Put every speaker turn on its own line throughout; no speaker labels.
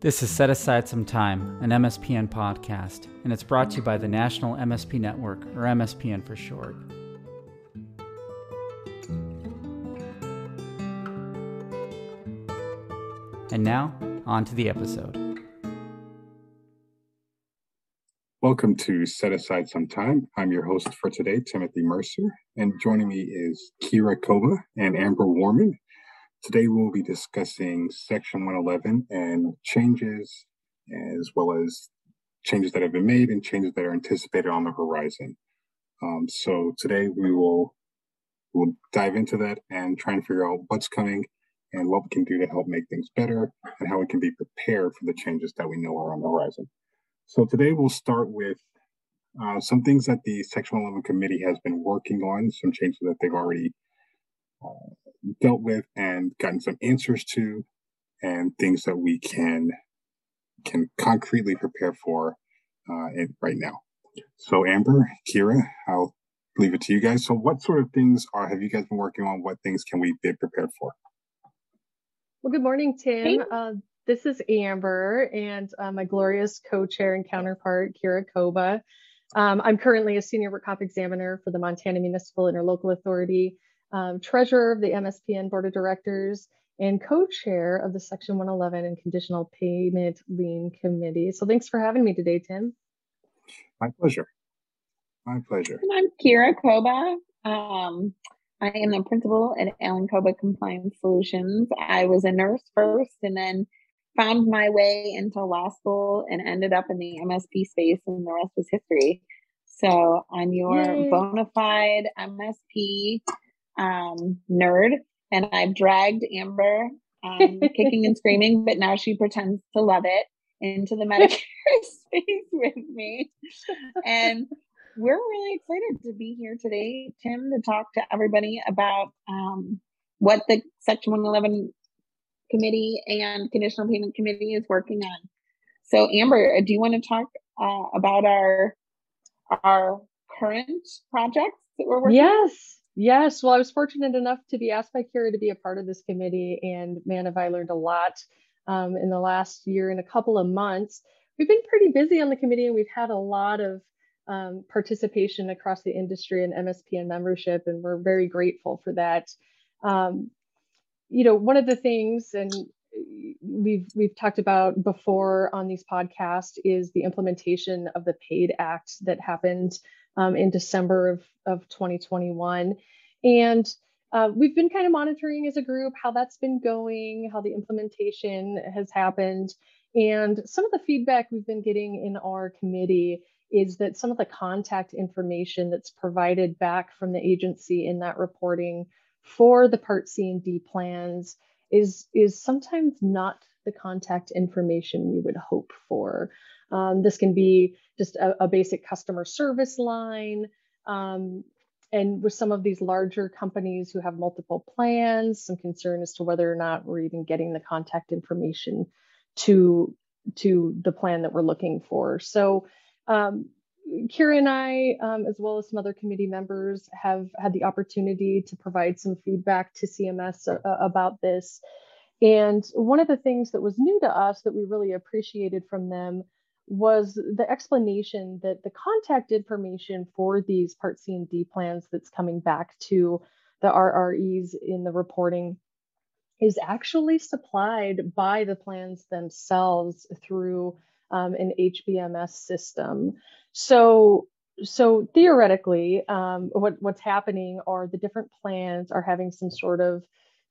This is Set Aside Some Time, an MSPN podcast, and it's brought to you by the National MSP Network, or MSPN for short. And now, on to the episode.
Welcome to Set Aside Some Time. I'm your host for today, Timothy Mercer, and joining me is Kira Koba and Amber Warman. Today we'll be discussing Section 111 and changes, as well as changes that have been made and changes that are anticipated on the horizon. Um, so today we will we'll dive into that and try and figure out what's coming and what we can do to help make things better and how we can be prepared for the changes that we know are on the horizon. So today we'll start with uh, some things that the Section 111 committee has been working on, some changes that they've already uh, dealt with and gotten some answers to and things that we can can concretely prepare for uh, right now. So Amber, Kira, I'll leave it to you guys. So what sort of things are have you guys been working on? What things can we be prepared for?
Well, good morning, Tim. Uh, this is Amber and uh, my glorious co-chair and counterpart, Kira Koba. Um, I'm currently a senior work comp examiner for the Montana Municipal Interlocal Authority um, treasurer of the MSPN board of directors, and co-chair of the Section 111 and Conditional Payment Lien Committee. So thanks for having me today, Tim.
My pleasure. My pleasure.
And I'm Kira Koba. Um, I am the principal at Allen Koba Compliance Solutions. I was a nurse first and then found my way into law school and ended up in the MSP space, and the rest was history. So I'm your Yay. bona fide MSP um, nerd, and I've dragged Amber um, kicking and screaming, but now she pretends to love it into the Medicare space with me. And we're really excited to be here today, Tim, to talk to everybody about um, what the Section 111 committee and conditional payment committee is working on. So, Amber, do you want to talk uh, about our our current projects that we're working?
Yes. On? Yes, well, I was fortunate enough to be asked by Kira to be a part of this committee, and man, have I learned a lot um, in the last year and a couple of months. We've been pretty busy on the committee, and we've had a lot of um, participation across the industry and MSPN membership, and we're very grateful for that. Um, you know, one of the things, and we've we've talked about before on these podcasts, is the implementation of the PAID Act that happened um, in December of, of 2021. And uh, we've been kind of monitoring as a group how that's been going, how the implementation has happened. And some of the feedback we've been getting in our committee is that some of the contact information that's provided back from the agency in that reporting for the Part C and D plans is, is sometimes not the contact information we would hope for. Um, this can be just a, a, basic customer service line. Um, and with some of these larger companies who have multiple plans, some concern as to whether or not we're even getting the contact information to, to the plan that we're looking for. So um, Kira and I, um, as well as some other committee members, have had the opportunity to provide some feedback to CMS uh, about this. And one of the things that was new to us that we really appreciated from them was the explanation that the contact information for these Part C and D plans that's coming back to the RREs in the reporting is actually supplied by the plans themselves through um, an HPMS system. So, so theoretically, um, what, what's happening are the different plans are having some sort of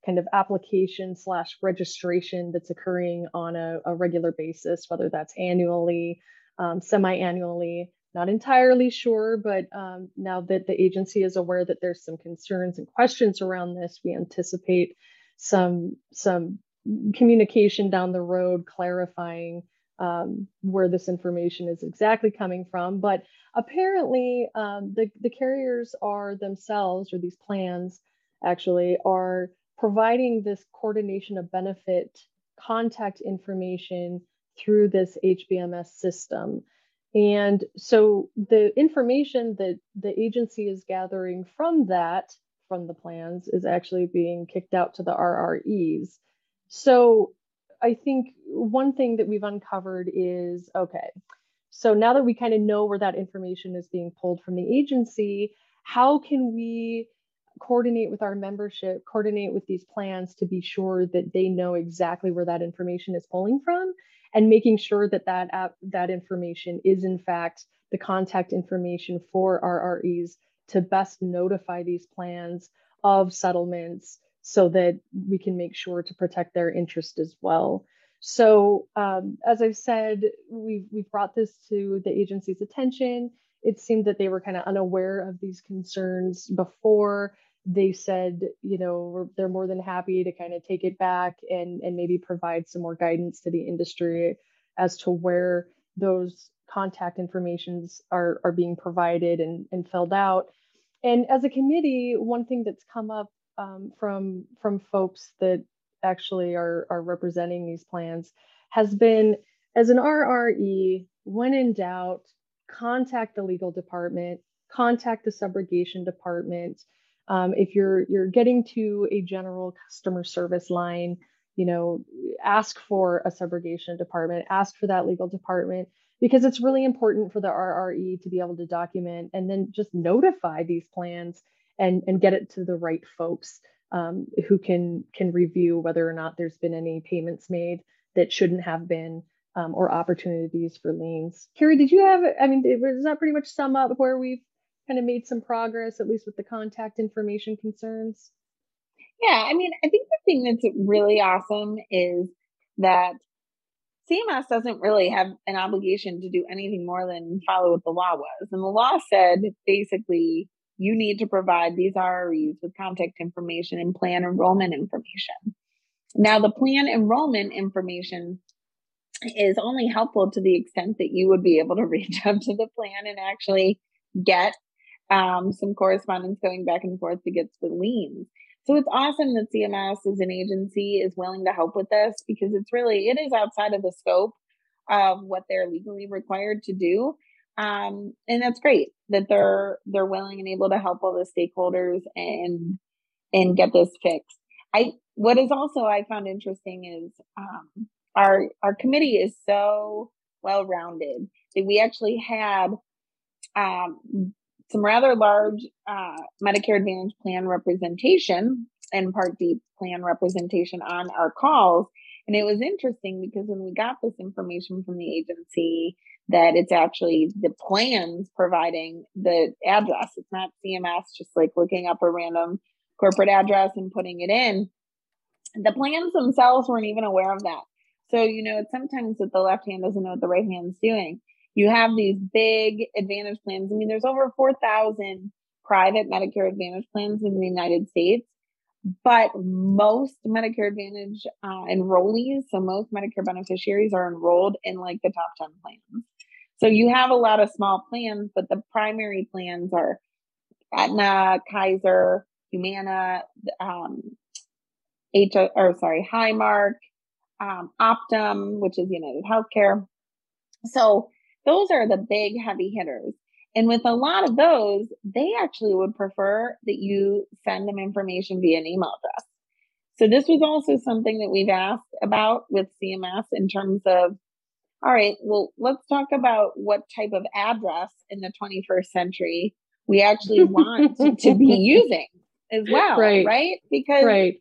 kind of application slash registration that's occurring on a, a regular basis, whether that's annually, um, semi-annually, not entirely sure, but um, now that the agency is aware that there's some concerns and questions around this, we anticipate some some communication down the road clarifying um, where this information is exactly coming from. But apparently, um, the the carriers are themselves, or these plans actually, are providing this coordination of benefit contact information through this HPMS system. And so the information that the agency is gathering from that, from the plans, is actually being kicked out to the RREs. So I think one thing that we've uncovered is okay, so now that we kind of know where that information is being pulled from the agency, how can we coordinate with our membership, coordinate with these plans to be sure that they know exactly where that information is pulling from and making sure that that app, that information is in fact the contact information for RREs to best notify these plans of settlements so that we can make sure to protect their interest as well. So, um, as I've said, we've, we've brought this to the agency's attention. It seemed that they were kind of unaware of these concerns before. They said, you know, they're more than happy to kind of take it back and, and maybe provide some more guidance to the industry as to where those contact informations are, are being provided and, and filled out. And as a committee, one thing that's come up um, from from folks that actually are are representing these plans has been as an RRE, when in doubt, contact the legal department, contact the subrogation department. Um, if you're you're getting to a general customer service line, you know, ask for a subrogation department, ask for that legal department because it's really important for the RRE to be able to document and then just notify these plans and, and get it to the right folks um, who can can review whether or not there's been any payments made that shouldn't have been um, or opportunities for liens. Carrie, did you have? I mean, does that pretty much sum up where we've kind of made some progress, at least with the contact information concerns?
Yeah, I mean, I think the thing that's really awesome is that CMS doesn't really have an obligation to do anything more than follow what the law was. And the law said basically you need to provide these RREs with contact information and plan enrollment information. Now, the plan enrollment information is only helpful to the extent that you would be able to reach out to the plan and actually get um, some correspondence going back and forth to get the liens. So it's awesome that CMS as an agency is willing to help with this because it's really it is outside of the scope of what they're legally required to do. Um, and that's great that they're they're willing and able to help all the stakeholders and and get this fixed. I what is also I found interesting is um, our our committee is so well rounded that we actually had um, some rather large uh, Medicare Advantage plan representation and Part D plan representation on our calls. And it was interesting because when we got this information from the agency, that it's actually the plans providing the address. It's not CMS just like looking up a random corporate address and putting it in. The plans themselves weren't even aware of that. So, you know, sometimes that the left hand doesn't know what the right hand's doing you have these big advantage plans. I mean, there's over 4,000 private Medicare Advantage plans in the United States, but most Medicare Advantage uh, enrollees, so most Medicare beneficiaries are enrolled in like the top 10 plans. So you have a lot of small plans, but the primary plans are Aetna, Kaiser, Humana, um, H or sorry, Highmark, um, Optum, which is United Healthcare. So those are the big heavy hitters. And with a lot of those, they actually would prefer that you send them information via an email address. So this was also something that we've asked about with CMS in terms of, all right, well, let's talk about what type of address in the 21st century we actually want to be using as well, right? Right? Because right.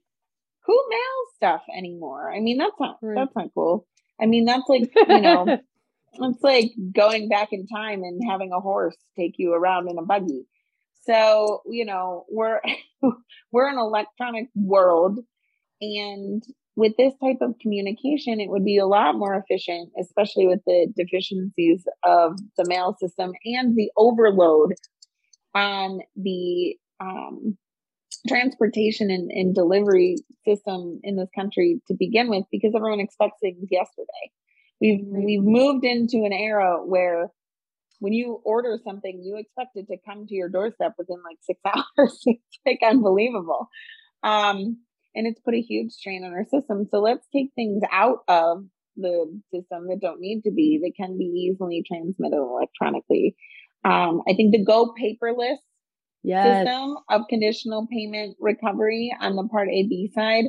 who mails stuff anymore? I mean, that's not right. that's not cool. I mean, that's like you know it's like going back in time and having a horse take you around in a buggy. So, you know, we're we're an electronic world and with this type of communication, it would be a lot more efficient, especially with the deficiencies of the mail system and the overload on the um, transportation and, and delivery system in this country to begin with, because everyone expects things yesterday. We've we've moved into an era where when you order something, you expect it to come to your doorstep within like six hours. it's like unbelievable. Um, and it's put a huge strain on our system. So let's take things out of the system that don't need to be, that can be easily transmitted electronically. Um, I think the go paperless yes. system of conditional payment recovery on the Part A B side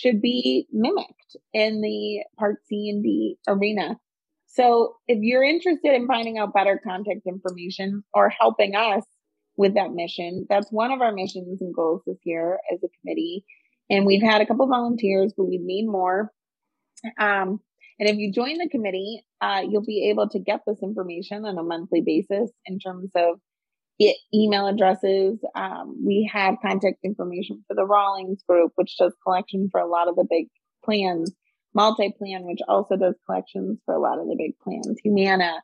should be mimicked in the Part C and D arena. So if you're interested in finding out better contact information or helping us with that mission, that's one of our missions and goals this year as a committee. And we've had a couple volunteers, but we need more. Um, and if you join the committee, uh, you'll be able to get this information on a monthly basis in terms of it, email addresses. Um, we have contact information for the Rawlings group, which does collection for a lot of the big plans. MultiPlan, which also does collections for a lot of the big plans. Humana,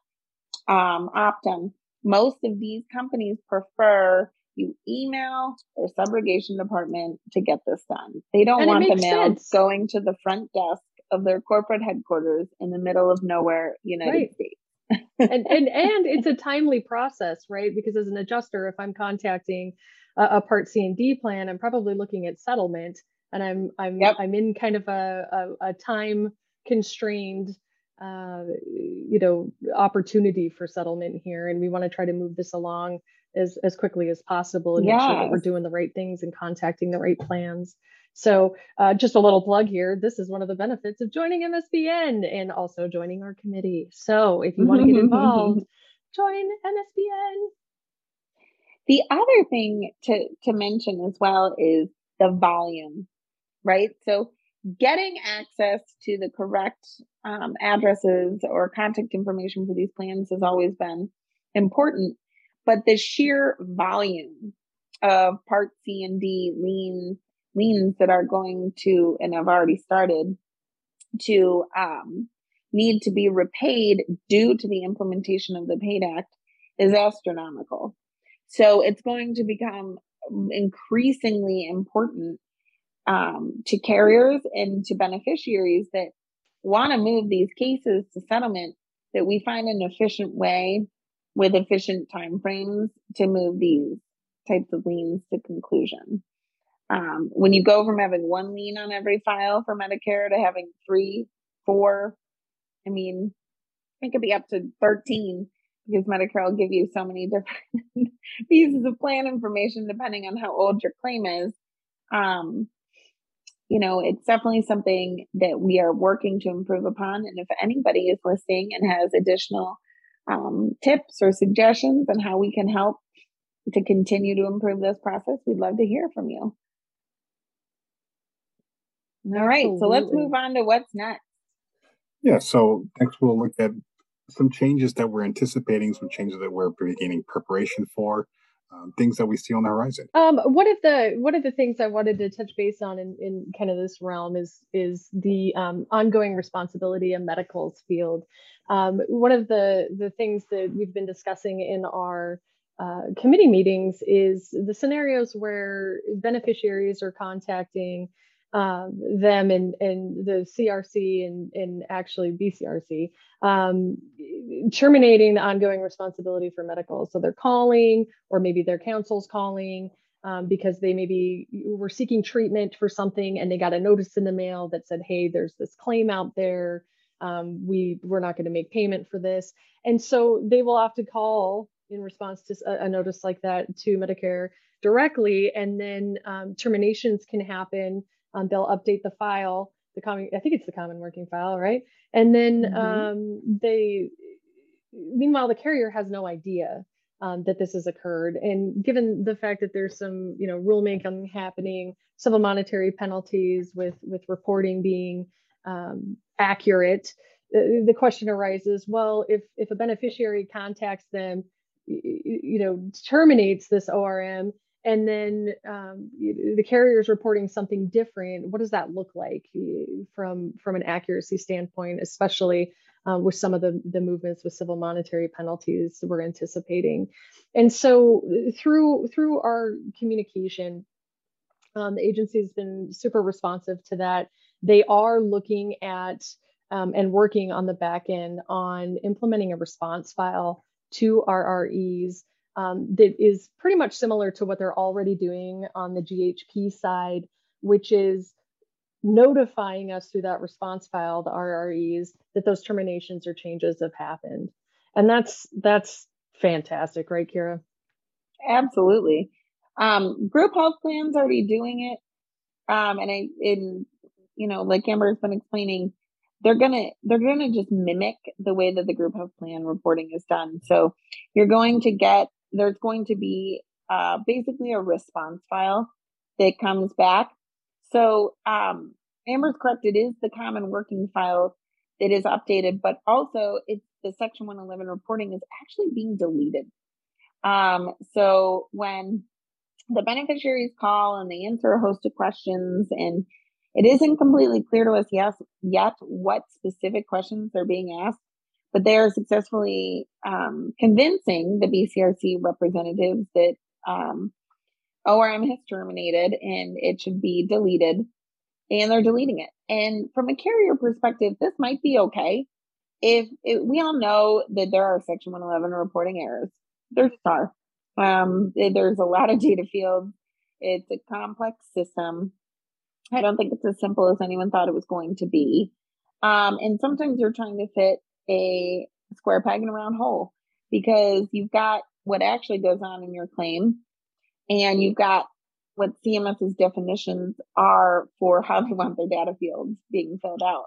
um, Optum. Most of these companies prefer you email their subrogation department to get this done. They don't and want the mail sense. going to the front desk of their corporate headquarters in the middle of nowhere, United right. States
and and and it's a timely process, right? Because as an adjuster, if I'm contacting a, a Part C and D plan, I'm probably looking at settlement, and I'm I'm yep. I'm in kind of a a, a time constrained uh, you know opportunity for settlement here and we want to try to move this along as as quickly as possible and yes. make sure that we're doing the right things and contacting the right plans so, uh, just a little plug here. This is one of the benefits of joining MSPN and also joining our committee. So, if you want to get involved, join MSPN.
The other thing to, to mention as well is the volume, right? So, getting access to the correct um, addresses or contact information for these plans has always been important, but the sheer volume of Part C and D lien liens that are going to and have already started to um, need to be repaid due to the implementation of the PAID Act is astronomical. So it's going to become increasingly important um, to carriers and to beneficiaries that want to move these cases to settlement that we find an efficient way with efficient timeframes to move these types of liens to conclusion. Um, when you go from having one lien on every file for Medicare to having three, four, I mean, it could be up to 13 because Medicare will give you so many different pieces of plan information depending on how old your claim is. Um, you know, it's definitely something that we are working to improve upon. And if anybody is listening and has additional um, tips or suggestions on how we can help to continue to improve this process, we'd love to hear from you. All right, Absolutely. so let's move on to what's next.
Yeah, so next we'll look at some changes that we're anticipating, some changes that we're beginning preparation for, um, things that we see on the horizon.
Um, one of the one of the things I wanted to touch base on in, in kind of this realm is is the um, ongoing responsibility in medicals field. Um, one of the the things that we've been discussing in our uh, committee meetings is the scenarios where beneficiaries are contacting um, them and, and the CRC and, and actually BCRC um, terminating the ongoing responsibility for medical. So they're calling, or maybe their counsel's calling um, because they maybe were seeking treatment for something and they got a notice in the mail that said, "Hey, there's this claim out there. Um, we we're not going to make payment for this," and so they will have to call in response to a, a notice like that to Medicare directly, and then um, terminations can happen um, they'll update the file, the common, I think it's the common working file, right? And then mm-hmm. um, they, meanwhile, the carrier has no idea um, that this has occurred. And given the fact that there's some, you know, rulemaking happening, civil monetary penalties with with reporting being um, accurate, the, the question arises: Well, if if a beneficiary contacts them, you know, terminates this ORM, and then um, the carrier is reporting something different. What does that look like from from an accuracy standpoint especially um, with some of the, the movements with civil monetary penalties we're anticipating? And so through through our communication um, the agency has been super responsive to that. They are looking at um, and working on the back end on implementing a response file to RREs um, that is pretty much similar to what they're already doing on the GHP side, which is notifying us through that response file, the RREs, that those terminations or changes have happened. And that's that's fantastic, right, Kira?
Absolutely. Um, group health plans already doing it. Um, and I, in you know, like Amber's been explaining, they're gonna they're gonna just mimic the way that the group health plan reporting is done. So you're going to get there's going to be uh, basically a response file that comes back. So um, Amber's correct; it is the common working file that is updated, but also it's the Section 111 reporting is actually being deleted. Um, so when the beneficiaries call and they answer a host of questions and it isn't completely clear to us yes, yet what specific questions are being asked, but they are successfully um, convincing the BCRC representatives that um, ORM has terminated and it should be deleted, and they're deleting it. And from a carrier perspective, this might be okay. If, we all know that there are Section 111 reporting errors, there are. Um, there's a lot of data fields. It's a complex system. I don't think it's as simple as anyone thought it was going to be. Um, and sometimes you're trying to fit a square peg in a round hole because you've got what actually goes on in your claim and you've got what CMS's definitions are for how they want their data fields being filled out.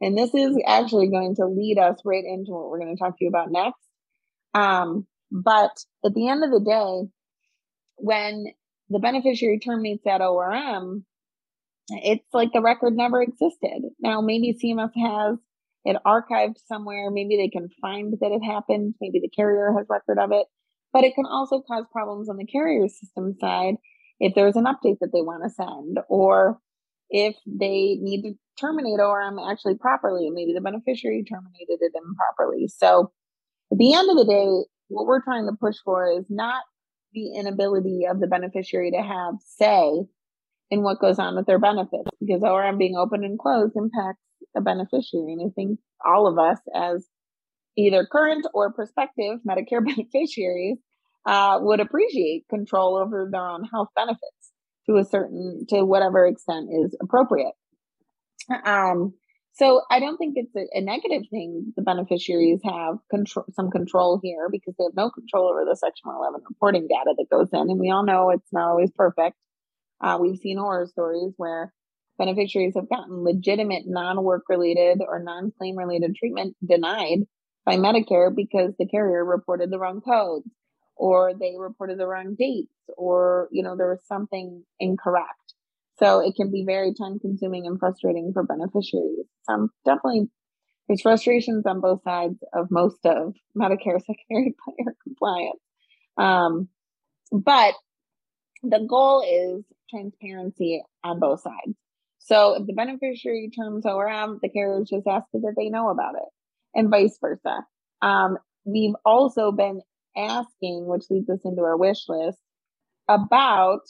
And this is actually going to lead us right into what we're going to talk to you about next. Um, but at the end of the day, when the beneficiary terminates that ORM, it's like the record never existed. Now, maybe CMS has it archived somewhere. Maybe they can find that it happened. Maybe the carrier has record of it. But it can also cause problems on the carrier system side if there's an update that they want to send or if they need to terminate ORM actually properly. Maybe the beneficiary terminated it improperly. So at the end of the day, what we're trying to push for is not the inability of the beneficiary to have say in what goes on with their benefits because ORM being open and closed impacts a beneficiary. And I think all of us as either current or prospective Medicare beneficiaries uh, would appreciate control over their own health benefits to a certain, to whatever extent is appropriate. Um, so I don't think it's a, a, negative thing. The beneficiaries have control, some control here because they have no control over the Section 111 reporting data that goes in, and we all know it's not always perfect. Uh, we've seen horror stories where beneficiaries have gotten legitimate non-work related or non-claim related treatment denied by Medicare because the carrier reported the wrong codes or they reported the wrong dates or you know there was something incorrect. So it can be very time consuming and frustrating for beneficiaries. Some definitely there's frustrations on both sides of most of medicare secondary payer compliance. Um, but the goal is transparency on both sides so if the beneficiary terms ORM, the carriers just ask that they know about it, and vice versa. Um, we've also been asking, which leads us into our wish list, about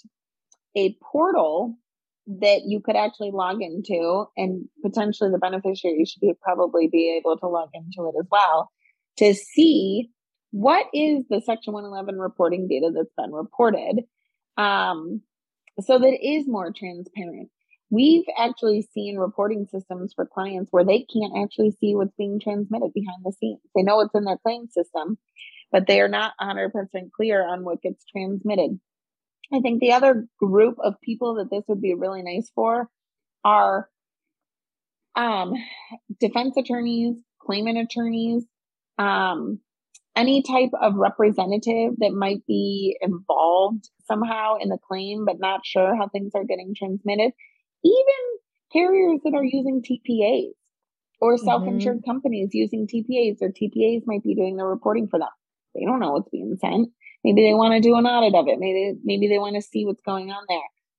a portal that you could actually log into, and potentially the beneficiary should be, probably be able to log into it as well to see what is the Section 111 reporting data that's been reported, um, so that it is more transparent. We've actually seen reporting systems for clients where they can't actually see what's being transmitted behind the scenes. They know it's in their claim system, but they are not 100% clear on what gets transmitted. I think the other group of people that this would be really nice for are um, defense attorneys, claimant attorneys, um, any type of representative that might be involved somehow in the claim but not sure how things are getting transmitted even carriers that are using TPAs or self-insured mm-hmm. companies using TPAs or TPAs might be doing the reporting for them. They don't know what's being sent. Maybe they want to do an audit of it. Maybe maybe they want to see what's going on there.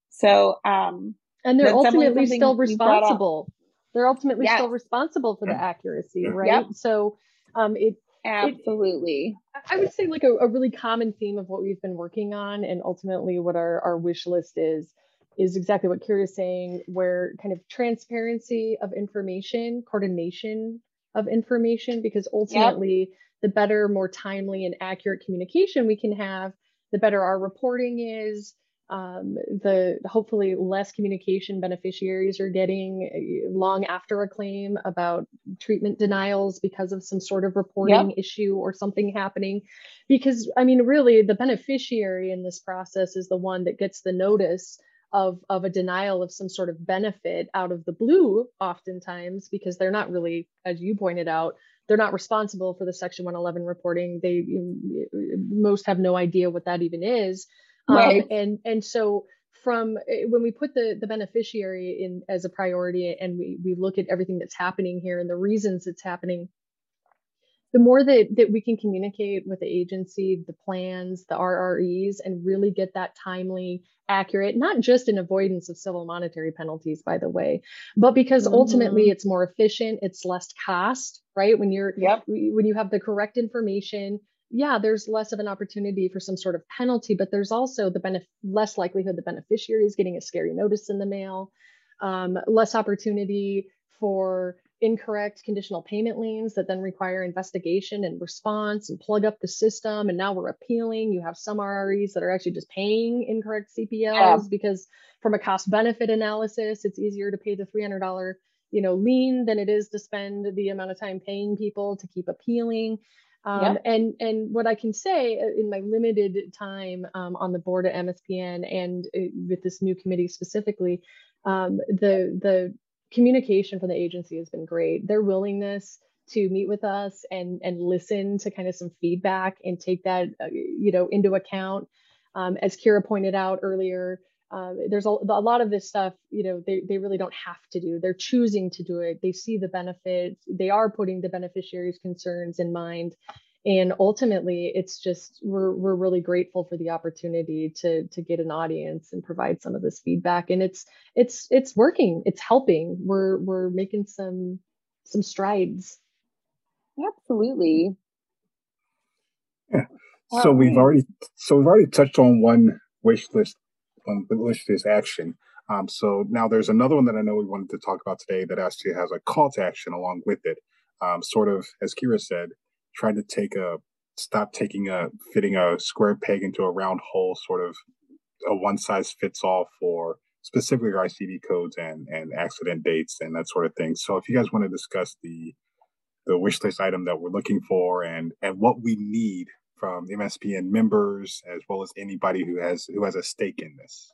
So um
and they're ultimately still responsible. They're ultimately yes. still responsible for the accuracy, right? Yep. So um it
absolutely
it, i would say like a, a really common theme of what we've been working on and ultimately what our, our wish list is is exactly what Kira is saying, where kind of transparency of information, coordination of information, because ultimately yep. the better, more timely and accurate communication we can have, the better our reporting is. Um, the hopefully less communication beneficiaries are getting uh, long after a claim about treatment denials because of some sort of reporting yep. issue or something happening. Because I mean, really, the beneficiary in this process is the one that gets the notice of of a denial of some sort of benefit out of the blue oftentimes because they're not really as you pointed out they're not responsible for the section 111 reporting they most have no idea what that even is um, right. Um, and and so from eh, when we put the the beneficiary in as a priority and we we look at everything that's happening here and the reasons it's happening the more that that we can communicate with the agency the plans the rres and really get that timely accurate not just in avoidance of civil monetary penalties by the way but because mm-hmm. ultimately it's more efficient it's less cost right when you're yep. when you have the correct information yeah there's less of an opportunity for some sort of penalty but there's also the benef- less likelihood the beneficiary is getting a scary notice in the mail um, less opportunity for incorrect conditional payment liens that then require investigation and response and plug up the system. And now we're appealing. You have some RREs that are actually just paying incorrect CPLs yeah. because from a cost benefit analysis, it's easier to pay the $300 you know lien than it is to spend the amount of time paying people to keep appealing. Um, and and what I can say uh, in my limited time um, on the board at MSPN and uh, with this new committee specifically, um, the the communication from the agency has been great. Their willingness to meet with us and and listen to kind of some feedback and take that uh, you know into account. Um, as Kira pointed out earlier, um, there's a, a, lot of this stuff you know they, they really don't have to do they're choosing to do it they see the benefits they are putting the beneficiaries concerns in mind and ultimately it's just we're we're really grateful for the opportunity to to get an audience and provide some of this feedback. And it's it's it's working. It's helping. We're we're making some some strides.
Absolutely.
Yeah. So we've already so we've already touched on one wish list on the wish list action. Um, so now there's another one that i know we wanted to talk about today that actually has a call to action along with it. Um, sort of as kira said trying to take a stop taking a fitting a square peg into a round hole, sort of a one size fits all for specifically ICD codes and and accident dates and that sort of thing. So if you guys want to discuss the the wish list item that we're looking for and and what we need from MSPN members as well as anybody who has who has a stake in this.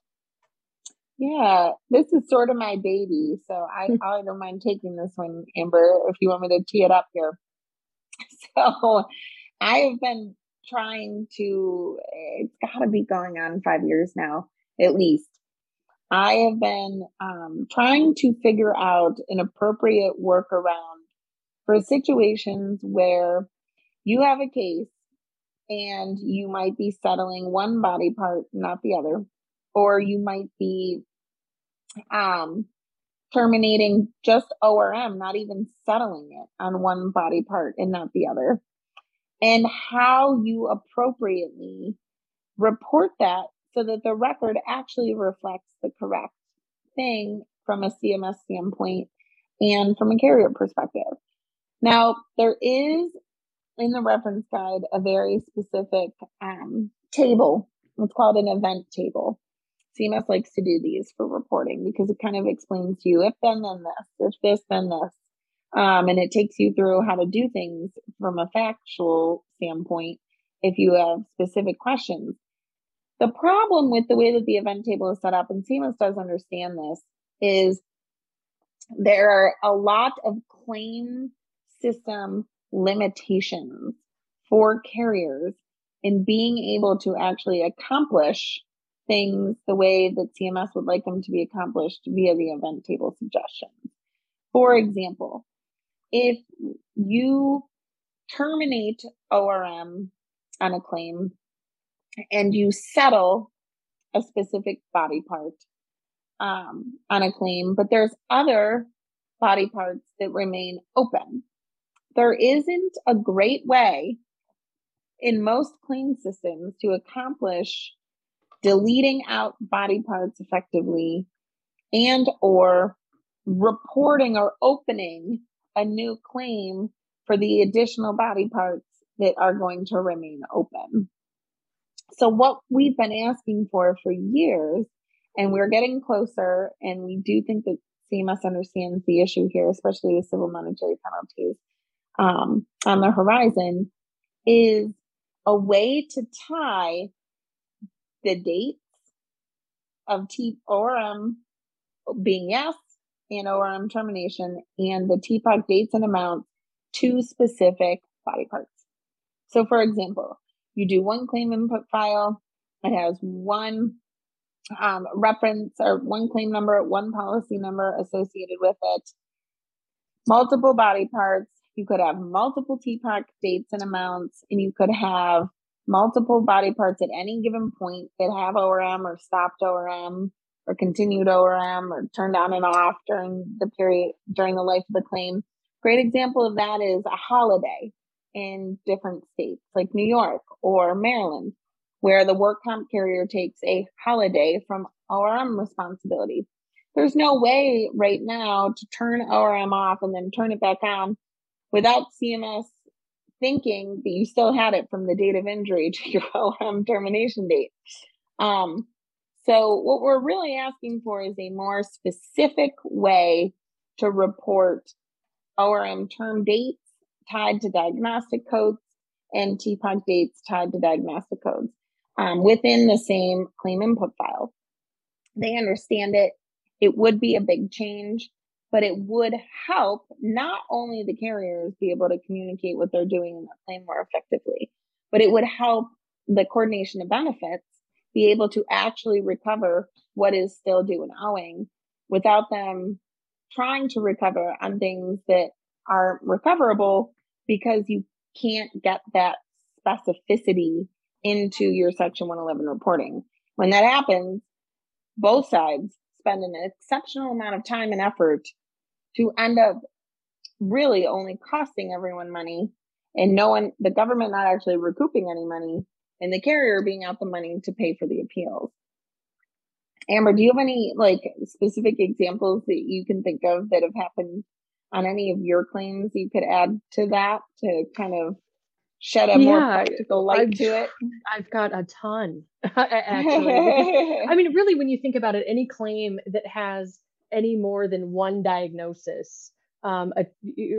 Yeah, this is sort of my baby, so I I don't mind taking this one, Amber. If you want me to tee it up here. So I have been trying to, it's got to be going on five years now, at least. I have been um, trying to figure out an appropriate workaround for situations where you have a case and you might be settling one body part, not the other, or you might be um, terminating just ORM, not even settling it on one body part and not the other. And how you appropriately report that so that the record actually reflects the correct thing from a CMS standpoint and from a carrier perspective. Now, there is in the reference guide a very specific um, table. It's called an event table. CMS likes to do these for reporting because it kind of explains to you if then then this, if this then this. Um, and it takes you through how to do things from a factual standpoint if you have specific questions. The problem with the way that the event table is set up, and CMS does understand this, is there are a lot of claim system limitations for carriers in being able to actually accomplish things the way that CMS would like them to be accomplished via the event table suggestions. For example, if you terminate ORM on a claim and you settle a specific body part um, on a claim, but there's other body parts that remain open. There isn't a great way in most claim systems to accomplish deleting out body parts effectively and or reporting or opening a new claim for the additional body parts that are going to remain open. So what we've been asking for for years and we're getting closer and we do think that CMS understands the issue here, especially with civil monetary penalties um, on the horizon, is a way to tie the dates of T ORM being yes and ORM termination and the TPOC dates and amounts to specific body parts. So, for example, you do one claim input file, it has one um, reference or one claim number, one policy number associated with it, multiple body parts. You could have multiple TPOC dates and amounts, and you could have multiple body parts at any given point that have ORM or stopped ORM or continued ORM or turned on and off during the period during the life of the claim. Great example of that is a holiday in different states like New York or Maryland, where the work comp carrier takes a holiday from ORM responsibility. There's no way right now to turn ORM off and then turn it back on without CMS thinking that you still had it from the date of injury to your ORM termination date. Um, so, what we're really asking for is a more specific way to report ORM term dates tied to diagnostic codes and TPOC dates tied to diagnostic codes um, within the same claim input file. They understand it. It would be a big change, but it would help not only the carriers be able to communicate what they're doing in their claim more effectively, but it would help the coordination of benefits be able to actually recover what is still due and owing without them trying to recover on things that are recoverable because you can't get that specificity into your section 111 reporting. When that happens, both sides spend an exceptional amount of time and effort to end up really only costing everyone money and no one, the government not actually recouping any money and the carrier being out the money to pay for the appeals. Amber, do you have any like specific examples that you can think of that have happened on any of your claims you could add to that to kind of shed a yeah, more practical light I've, to it?
I've got a ton, actually. I mean, really, when you think about it, any claim that has any more than one diagnosis um, a,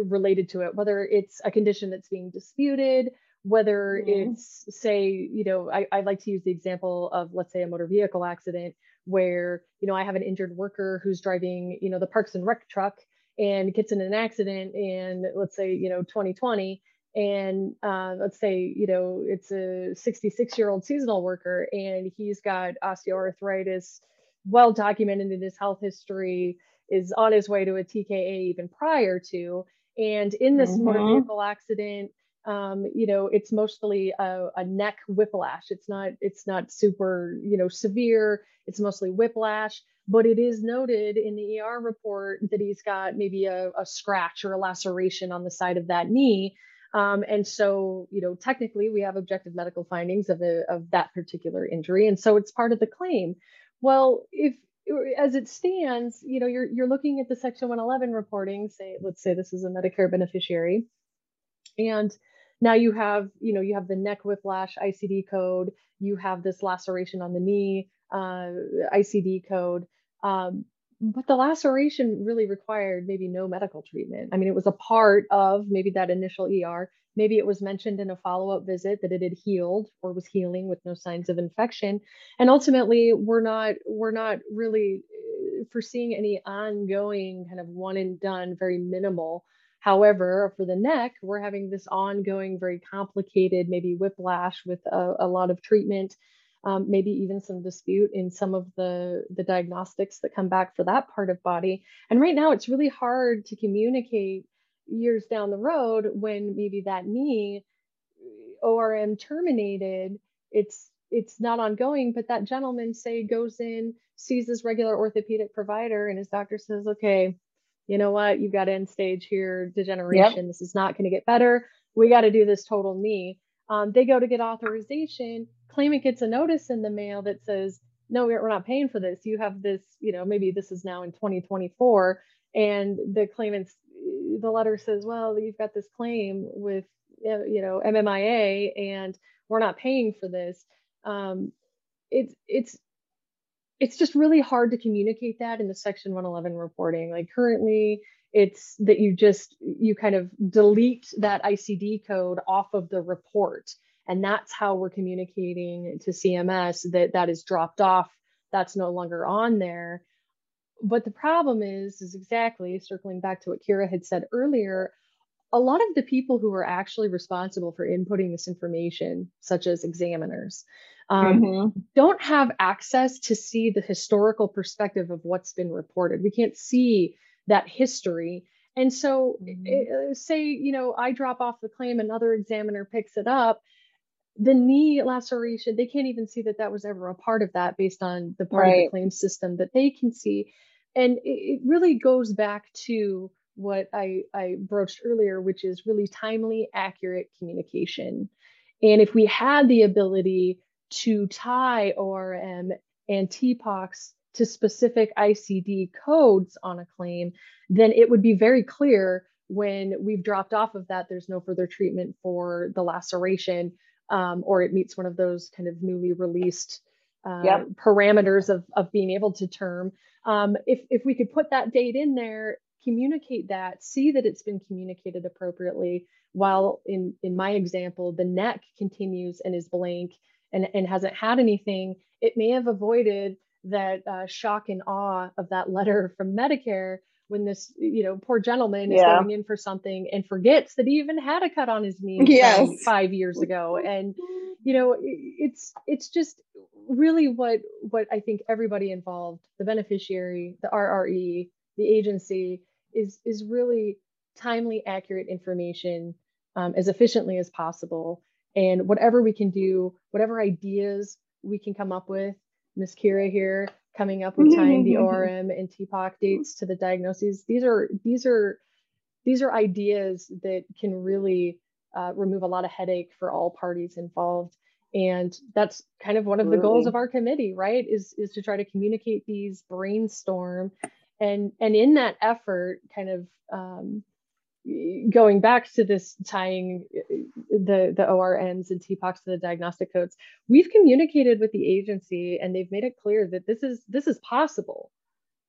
related to it, whether it's a condition that's being disputed, whether mm-hmm. it's say you know I, I like to use the example of let's say a motor vehicle accident where you know i have an injured worker who's driving you know the parks and rec truck and gets in an accident in let's say you know 2020 and uh, let's say you know it's a 66 year old seasonal worker and he's got osteoarthritis well documented in his health history is on his way to a tka even prior to and in this mm-hmm. motor vehicle accident um, you know, it's mostly a, a, neck whiplash. It's not it's not super you know severe. It's mostly whiplash, but it is noted in the ER report that he's got maybe a, a scratch or a laceration on the side of that knee. Um, and so, you know, technically we have objective medical findings of, a, of that particular injury. And so it's part of the claim. Well, if as it stands, you know, you're, you're looking at the section 111 reporting, say, let's say this is a Medicare beneficiary. And now you have you know you have the neck whiplash icd code you have this laceration on the knee uh, icd code um, but the laceration really required maybe no medical treatment. I mean it was a part of maybe that initial er maybe it was mentioned in a follow-up visit that it had healed or was healing with no signs of infection. And ultimately we're not we're not really uh, foreseeing any ongoing kind of one and done very minimal. However, for the neck, we're having this ongoing, very complicated, maybe whiplash with a, a lot of treatment, um, maybe even some dispute in some of the, the diagnostics that come back for that part of body. And right now, it's really hard to communicate years down the road when maybe that knee ORM terminated. It's it's not ongoing, but that gentleman say goes in, sees his regular orthopedic provider, and his doctor says, okay, you know what, you've got end stage here, degeneration. Yep. This is not going to get better. We got to do this total knee. Um, they go to get authorization. Claimant gets a notice in the mail that says, no, we're not paying for this. You have this, you know, maybe this is now in 2024. And the claimant's, the letter says, well, you've got this claim with, you know, MMIA and we're not paying for this. Um, it's, it's, it's just really hard to communicate that in the section 111 reporting like currently it's that you just you kind of delete that icd code off of the report and that's how we're communicating to cms that that is dropped off that's no longer on there. But the problem is, is exactly circling back to what Kira had said earlier. A lot of the people who are actually responsible for inputting this information, such as examiners, um, mm-hmm. don't have access to see the historical perspective of what's been reported. We can't see that history. And so, mm-hmm. it, eh, say, you know, I drop off the claim, another examiner picks it up the knee laceration, they can't even see that that was ever a part of that based on the part right. of the claim system that they can see. And it, it really goes back to what I, I broached earlier, which is really timely, accurate communication. And if we had the ability to tie ORM and TPOC to specific ICD codes on a claim, then it would be very clear when we've dropped off of that, there's no further treatment for the laceration um, or it meets one of those kind of newly released uh, yep. parameters of, of being able to term. Um, if, if we could put that date in there, communicate that, see that it's been communicated appropriately, while in, in my example, the neck continues and is blank and, and hasn't had anything, it may have avoided that uh, shock and awe of that letter from Medicare when this you know poor gentleman is yeah. going in for something and forgets that he even had a cut on his knee yes. five years ago and you know it's it's just really what what i think everybody involved the beneficiary the rre the agency is is really timely accurate information um, as efficiently as possible and whatever we can do whatever ideas we can come up with miss kira here coming up with tying the ORM and TPOC dates to the diagnoses. These are these are these are ideas that can really uh, remove a lot of headache for all parties involved. And that's kind of one of the goals of our committee, right? Is is to try to communicate these, brainstorm, and and in that effort, kind of um, going back to this tying the the ORMs and TPOC to the diagnostic codes, we've communicated with the agency and they've made it clear that this is this is possible,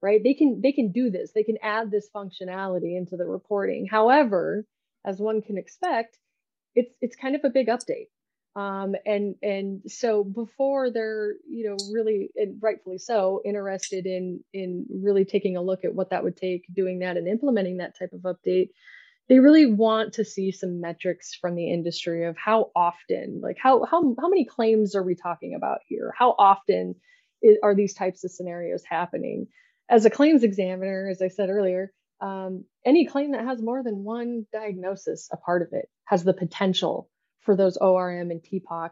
right? They can they can do this. They can add this functionality into the reporting. However, as one can expect, it's it's kind of a big update. Um, and and so before they're you know really and rightfully so interested in in really taking a look at what that would take doing that and implementing that type of update they really want to see some metrics from the industry of how often like how how, how many claims are we talking about here? How often are these types of scenarios happening? As a claims examiner as i said earlier um, any claim that has more than one diagnosis a part of it has the potential for those orm and tpoc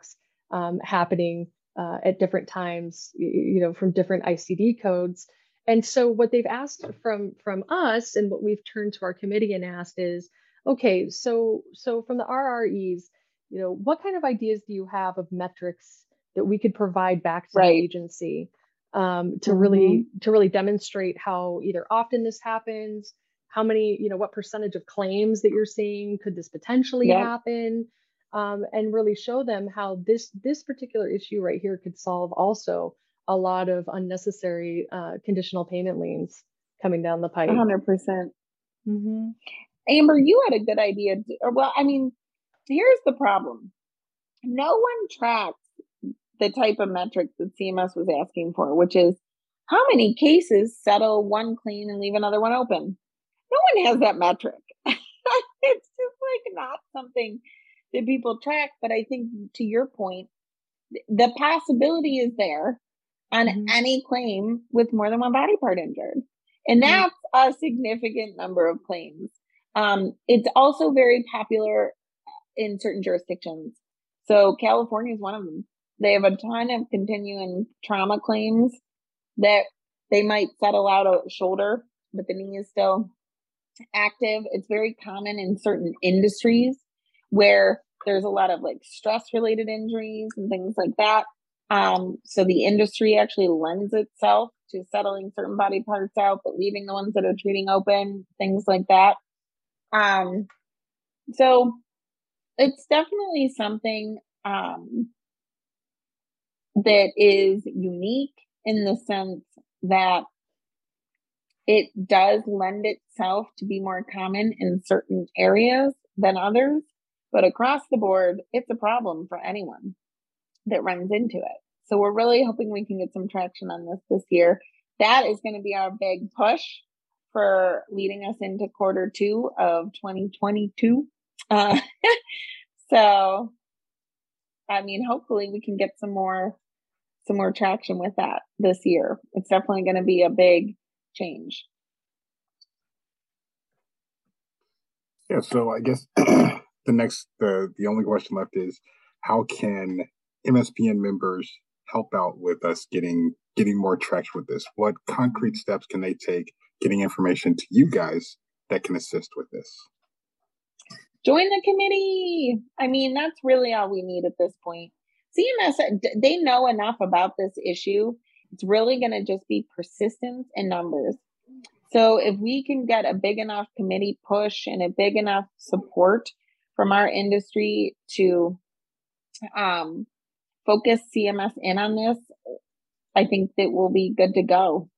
um, happening uh, at different times you know from different icd codes and so what they've asked from from us and what we've turned to our committee and asked is, okay, so so from the RREs, you know, what kind of ideas do you have of metrics that we could provide back to right. the agency um, to mm-hmm. really to really demonstrate how either often this happens, how many, you know, what percentage of claims that you're seeing could this potentially yep. happen, um, and really show them how this this particular issue right here could solve also a lot of unnecessary uh, conditional payment liens coming down the pipe.
100%. percent mm hmm Amber, you had a good idea. Well, I mean, here's the problem no one tracks the type of metric that CMS was asking for, which is how many cases settle one claim and leave another one open. No one has that metric. it's just like not something that people track. But I think to your point, the possibility is there on mm-hmm. any claim with more than one body part injured. And mm-hmm. that's a significant number of claims. Um, it's also very popular in certain jurisdictions. So California is one of them. They have a ton of continuing trauma claims that they might settle out a shoulder, but the knee is still active. It's very common in certain industries where there's a lot of like stress related injuries and things like that. Um, so the industry actually lends itself to settling certain body parts out, but leaving the ones that are treating open, things like that. Um, so it's definitely something um, that is unique in the sense that it does lend itself to be more common in certain areas than others, but across the board, it's a problem for anyone that runs into it. So we're really hoping we can get some traction on this this year. That is going to be our big push for leading us into quarter two of 2022. Uh, so, I mean, hopefully we can get some more some more traction with that this year. It's definitely going to be a big change.
Yeah, so I guess the next the the only question left is how can MSPN members help out with us getting getting more traction with this? What concrete steps can they take getting information to you guys that can assist with this?
Join the committee. I mean, that's really all we need at this point. CMS, they know enough about this issue. It's really going to just be persistence and numbers. So if we can get a big enough committee push and a big enough support from our industry to um, focus CMS in on this, I think that we'll be good to go.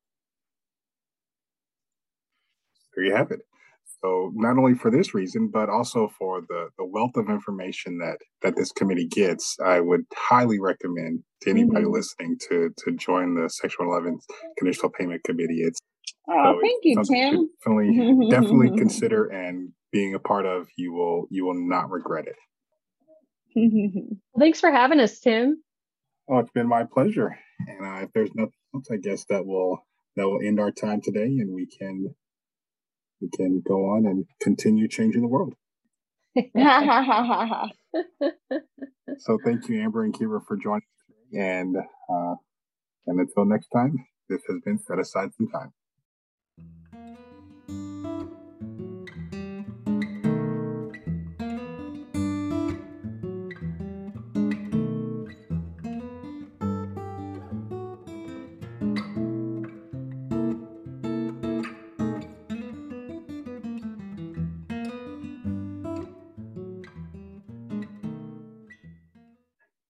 There you have it. So not only for this reason, but also for the, the wealth of information that that this committee gets, I would highly recommend to anybody mm-hmm. listening to to join the Section 11 Conditional Payment Committee. It's
oh, so thank you, Tim.
Definitely, definitely consider and being a part of. You will you will not regret it.
Well, thanks for having us, Tim.
Oh, it's been my pleasure. And uh, if there's nothing else, I guess that will that will end our time today, and we can we can go on and continue changing the world. so thank you, Amber and Kira, for joining. And uh, and until next time, this has been set aside some time.